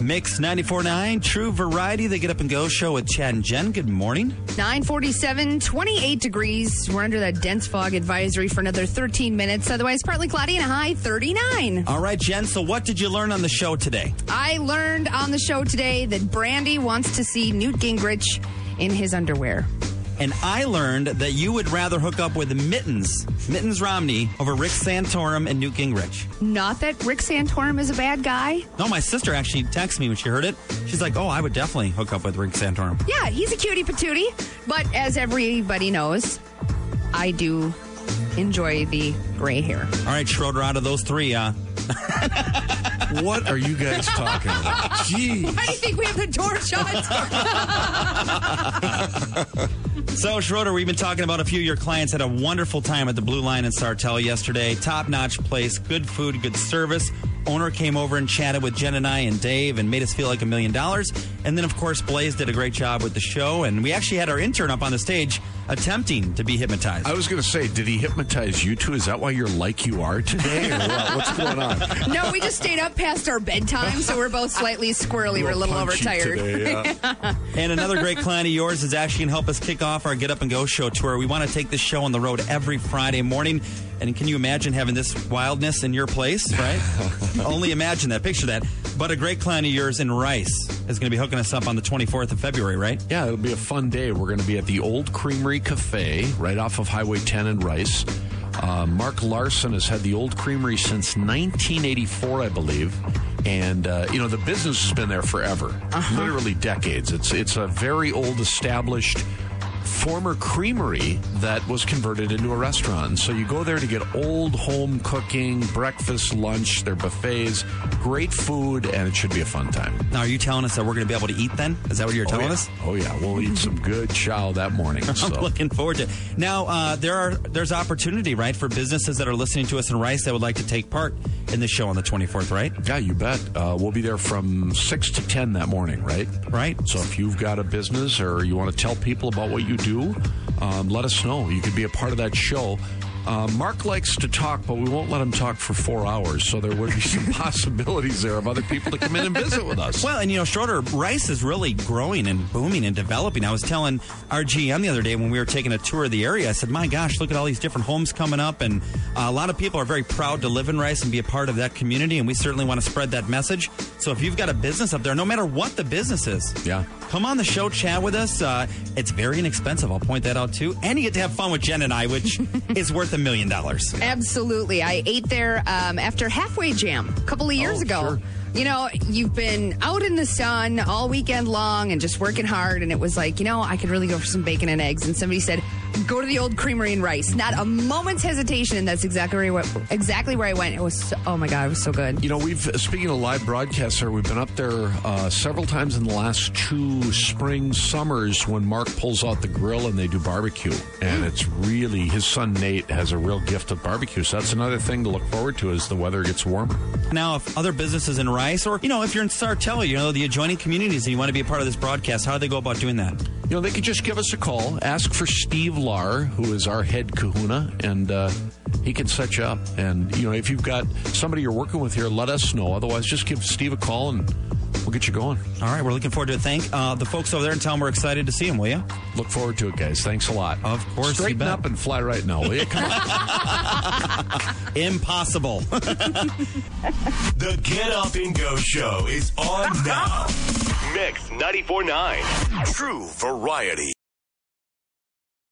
Mix 94.9, True Variety, the Get Up and Go show with Chad and Jen. Good morning. 947, 28 degrees. We're under that dense fog advisory for another 13 minutes. Otherwise, partly cloudy and a high 39. All right, Jen, so what did you learn on the show today? I learned on the show today that Brandy wants to see Newt Gingrich in his underwear. And I learned that you would rather hook up with Mittens, Mittens Romney, over Rick Santorum and Newt Gingrich. Not that Rick Santorum is a bad guy. No, my sister actually texted me when she heard it. She's like, oh, I would definitely hook up with Rick Santorum. Yeah, he's a cutie patootie. But as everybody knows, I do enjoy the gray hair. All right, Schroeder, out of those three, uh, What are you guys talking about? Jeez. Why do you think we have the door shut? So, Schroeder, we've been talking about a few of your clients had a wonderful time at the Blue Line in Sartell yesterday. Top notch place, good food, good service. Owner came over and chatted with Jen and I and Dave and made us feel like a million dollars. And then, of course, Blaze did a great job with the show. And we actually had our intern up on the stage attempting to be hypnotized. I was going to say, did he hypnotize you two? Is that why you're like you are today, or what? What's going on? no, we just stayed up past our bedtime, so we're both slightly squirrely. We're a little punchy overtired. today, yeah. And another great client of yours is actually going to help us kick off our Get Up and Go show tour. We want to take this show on the road every Friday morning. And can you imagine having this wildness in your place, right? Only imagine that, picture that. But a great client of yours in Rice is going to be hooking us up on the 24th of February, right? Yeah, it'll be a fun day. We're going to be at the Old Creamery Cafe right off of Highway 10 in Rice. Uh, Mark Larson has had the Old Creamery since 1984, I believe. And uh, you know the business has been there forever, literally decades. It's it's a very old, established former creamery that was converted into a restaurant. So you go there to get old home cooking, breakfast, lunch, their buffets, great food, and it should be a fun time. Now, are you telling us that we're going to be able to eat then? Is that what you're telling oh, yeah. us? Oh yeah, we'll eat some good chow that morning. I'm So. looking forward to it. Now, uh, there are there's opportunity, right, for businesses that are listening to us in Rice that would like to take part in the show on the 24th, right? Yeah, you bet. Uh, we'll be there from 6 to 10 that morning, right? Right. So if you've got a business or you want to tell people about what you do, um, let us know. You could be a part of that show. Uh, Mark likes to talk, but we won't let him talk for four hours. So there would be some possibilities there of other people to come in and visit with us. Well, and you know, Schroeder, Rice is really growing and booming and developing. I was telling our GM the other day when we were taking a tour of the area, I said, my gosh, look at all these different homes coming up. And uh, a lot of people are very proud to live in Rice and be a part of that community. And we certainly want to spread that message. So if you've got a business up there, no matter what the business is, Yeah. come on the show, chat with us. Uh, it's very inexpensive. I'll point that out too. And you get to have fun with Jen and I, which is worth a million dollars. Absolutely. I ate there um, after Halfway Jam a couple of years Oh, ago. sure. You know, you've been out in the sun all weekend long and just working hard, and it was like, you know, I could really go for some bacon and eggs. And somebody said, go to the old creamery and Rice. Not a moment's hesitation, and that's exactly where I went, exactly where I went. It was, so, oh my God, it was so good. You know, we've speaking of live broadcasts, here, we've been up there uh, several times in the last two spring summers when Mark pulls out the grill and they do barbecue, and it's really his son Nate has a real gift of barbecue. So that's another thing to look forward to as the weather gets warmer. Now, if other businesses in Rice, or you know, if you're in Sartella, you know, the adjoining communities, and you want to be a part of this broadcast, how do they go about doing that? You know, they could just give us a call, ask for Steve Lar, who is our head kahuna, and uh, he can set you up. And, you know, if you've got somebody you're working with here, let us know. Otherwise, just give Steve a call and we'll get you going. All right, we're looking forward to it. Thank uh, the folks over there and tell them we're excited to see them, will you? Look forward to it, guys. Thanks a lot. Of course, you Straighten bet. up and fly right now, will you? Come on. Impossible. The Get Up and Go show is on now. Mix 94.9. True variety.